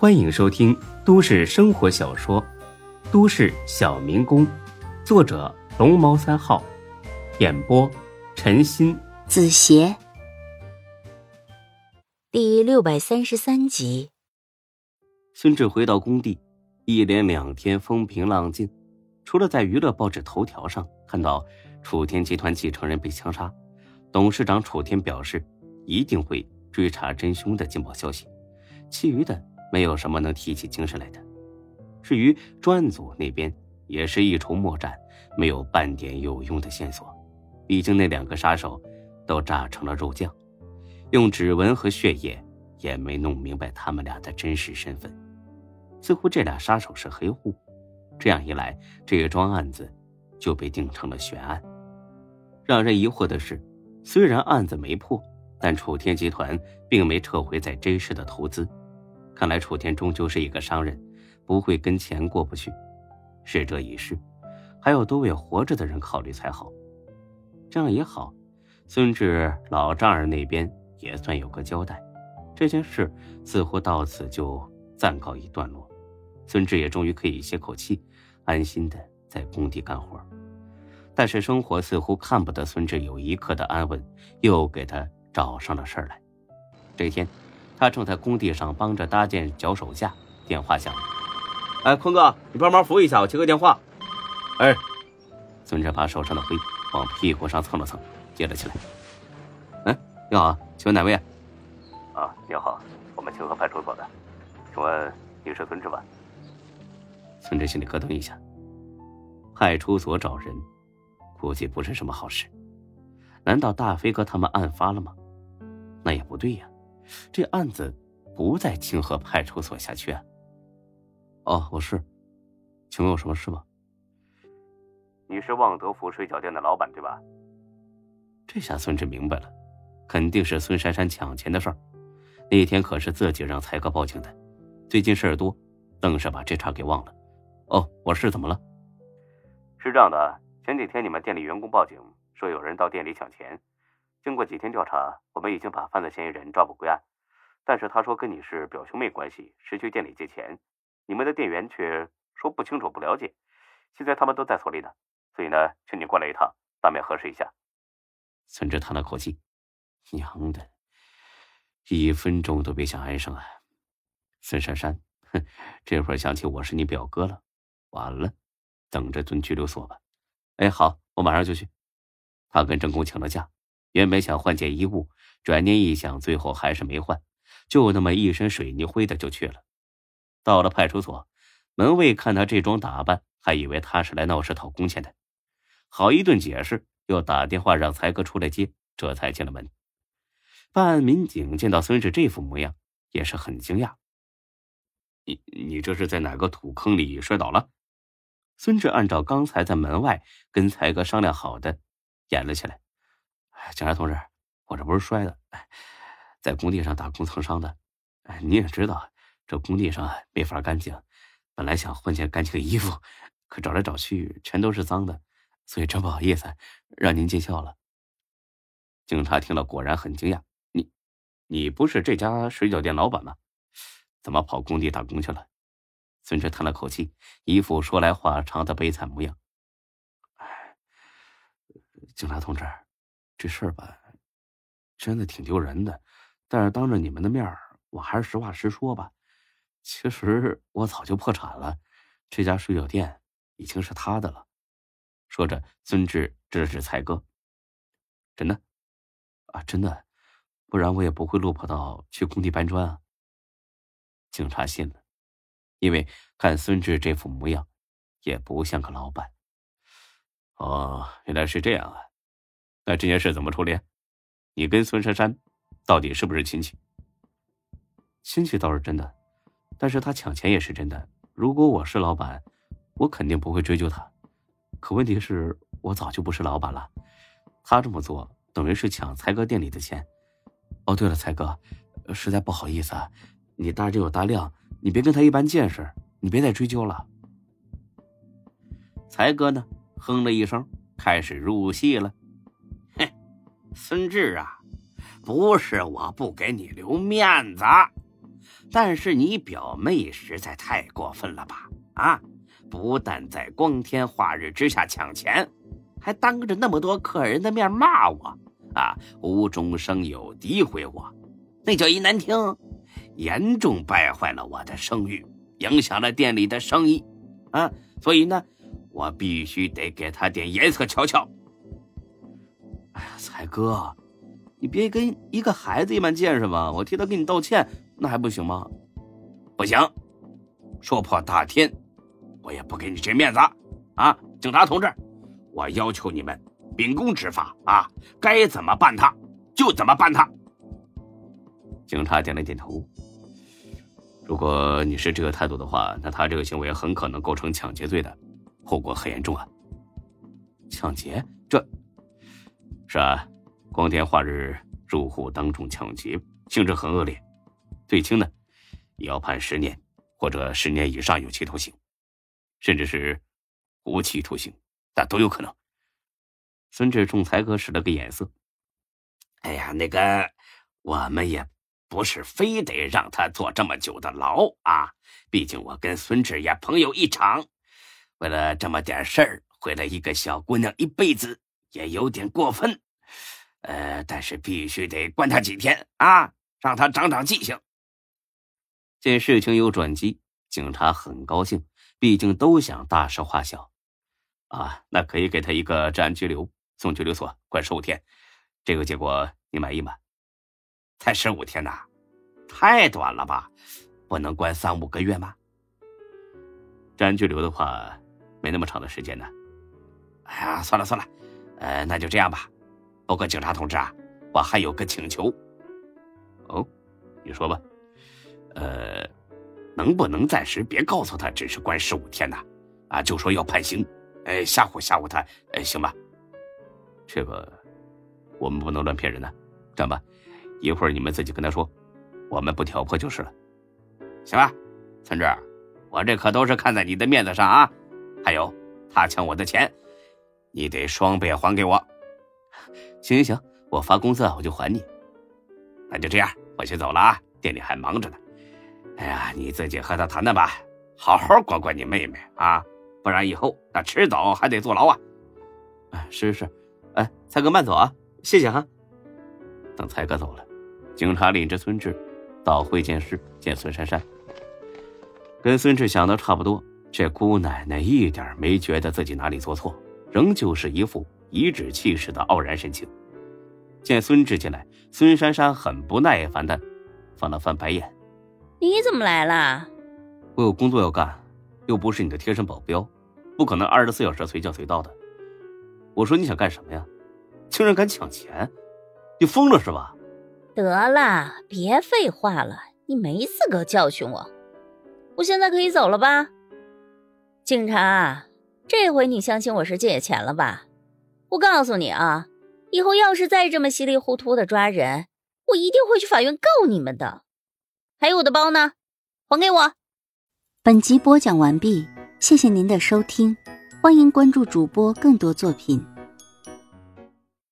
欢迎收听都市生活小说《都市小民工》，作者龙猫三号，演播陈鑫、子邪，第六百三十三集。孙志回到工地，一连两天风平浪静，除了在娱乐报纸头条上看到楚天集团继承人被枪杀，董事长楚天表示一定会追查真凶的劲爆消息，其余的没有什么能提起精神来的。至于专案组那边，也是一筹莫展，没有半点有用的线索。毕竟那两个杀手都炸成了肉酱，用指纹和血液也没弄明白他们俩的真实身份。似乎这俩杀手是黑户，这样一来，这一桩案子就被定成了悬案。让人疑惑的是，虽然案子没破，但楚天集团并没撤回在 J 市的投资。看来楚天终究是一个商人，不会跟钱过不去。逝者已逝，还要多为活着的人考虑才好。这样也好，孙志老丈人那边也算有个交代。这件事似乎到此就暂告一段落。孙志也终于可以歇口气，安心的在工地干活。但是生活似乎看不得孙志有一刻的安稳，又给他找上了事儿来。这天，他正在工地上帮着搭建脚手架，电话响了。哎，坤哥，你帮忙扶一下，我接个电话。哎，孙志把手上的灰往屁股上蹭了蹭，接了起来。哎，你好，请问哪位？啊，你好，我们清河派出所的，请问你是孙志吧？孙志心里咯噔一下，派出所找人，估计不是什么好事。难道大飞哥他们案发了吗？那也不对呀，这案子不在清河派出所辖区啊。哦，我是，请问有什么事吗？你是旺德福水饺店的老板对吧？这下孙志明白了，肯定是孙珊珊抢钱的事儿。那天可是自己让才哥报警的，最近事儿多，愣是把这茬给忘了。哦，我是怎么了？是这样的，前几天你们店里员工报警说有人到店里抢钱，经过几天调查，我们已经把犯罪嫌疑人抓捕归案，但是他说跟你是表兄妹关系，是去店里借钱，你们的店员却说不清楚不了解，现在他们都在所里呢，所以呢，请你过来一趟，当面核实一下。孙志叹了口气，娘的，一分钟都别想安生啊！孙珊珊，哼，这会儿想起我是你表哥了。完了，等着蹲拘留所吧。哎，好，我马上就去。他跟郑工请了假，原本想换件衣物，转念一想，最后还是没换，就那么一身水泥灰的就去了。到了派出所，门卫看他这装打扮，还以为他是来闹事讨工钱的，好一顿解释，又打电话让才哥出来接，这才进了门。办案民警见到孙志这副模样，也是很惊讶。你你这是在哪个土坑里摔倒了？孙志按照刚才在门外跟才哥商量好的演了起来。警察同志，我这不是摔的，在工地上打工蹭伤的。哎你也知道，这工地上没法干净。本来想换件干净的衣服，可找来找去全都是脏的，所以真不好意思，让您见笑了。警察听了果然很惊讶。你，你不是这家水饺店老板吗？怎么跑工地打工去了？孙志叹了口气，一副说来话长的悲惨模样。哎，警察同志，这事儿吧，真的挺丢人的。但是当着你们的面我还是实话实说吧。其实我早就破产了，这家水饺店已经是他的了。说着，孙志指了指才哥：“真的？啊，真的，不然我也不会落魄到去工地搬砖啊。”警察信了。因为看孙志这副模样，也不像个老板。哦，原来是这样啊！那这件事怎么处理？你跟孙珊珊到底是不是亲戚？亲戚倒是真的，但是他抢钱也是真的。如果我是老板，我肯定不会追究他。可问题是我早就不是老板了，他这么做等于是抢才哥店里的钱。哦，对了，才哥，实在不好意思啊，你大人有大量。你别跟他一般见识，你别再追究了。才哥呢，哼了一声，开始入戏了。孙志啊，不是我不给你留面子，但是你表妹实在太过分了吧？啊，不但在光天化日之下抢钱，还当着那么多客人的面骂我，啊，无中生有诋毁我，那叫一难听，严重败坏了我的声誉，影响了店里的生意，啊，所以呢，我必须得给他点颜色瞧瞧。哎呀，才哥。你别跟一个孩子一般见识嘛！我替他给你道歉，那还不行吗？不行，说破大天，我也不给你这面子啊！警察同志，我要求你们秉公执法啊！该怎么办他就怎么办他。警察点了点头。如果你是这个态度的话，那他这个行为很可能构成抢劫罪的，后果很严重啊！抢劫？这，是啊。光天化日入户当众抢劫，性质很恶劣，最轻的也要判十年或者十年以上有期徒刑，甚至是无期徒刑，但都有可能。孙志仲才哥使了个眼色：“哎呀，那个，我们也不是非得让他坐这么久的牢啊，毕竟我跟孙志也朋友一场，为了这么点事儿毁了一个小姑娘一辈子，也有点过分。”呃，但是必须得关他几天啊，让他长长记性。见事情有转机，警察很高兴，毕竟都想大事化小。啊，那可以给他一个治安拘留，送拘留所关十五天。这个结果你满意吗？才十五天呐，太短了吧？不能关三五个月吗？治安拘留的话，没那么长的时间呢。哎呀，算了算了，呃，那就这样吧。不过，警察同志啊，我还有个请求。哦，你说吧。呃，能不能暂时别告诉他只是关十五天呢？啊，就说要判刑，呃，吓唬吓唬他，呃，行吧？这个我们不能乱骗人呢。这样吧，一会儿你们自己跟他说，我们不挑拨就是了。行吧，村志，我这可都是看在你的面子上啊。还有，他抢我的钱，你得双倍还给我。行行行，我发工资我就还你。那就这样，我先走了啊，店里还忙着呢。哎呀，你自己和他谈谈吧，好好管管你妹妹啊，不然以后那迟早还得坐牢啊。啊，是是是，哎，蔡哥慢走啊，谢谢哈。等蔡哥走了，警察领着孙志到会见室见孙珊珊。跟孙志想的差不多，这姑奶奶一点没觉得自己哪里做错，仍旧是一副。颐指气使的傲然神情，见孙志进来，孙珊珊很不耐烦的翻了翻白眼：“你怎么来了？我有工作要干，又不是你的贴身保镖，不可能二十四小时随叫随到的。我说你想干什么呀？竟然敢抢钱！你疯了是吧？”得了，别废话了，你没资格教训我。我现在可以走了吧？警察，这回你相信我是借钱了吧？我告诉你啊，以后要是再这么稀里糊涂的抓人，我一定会去法院告你们的。还有我的包呢，还给我。本集播讲完毕，谢谢您的收听，欢迎关注主播更多作品。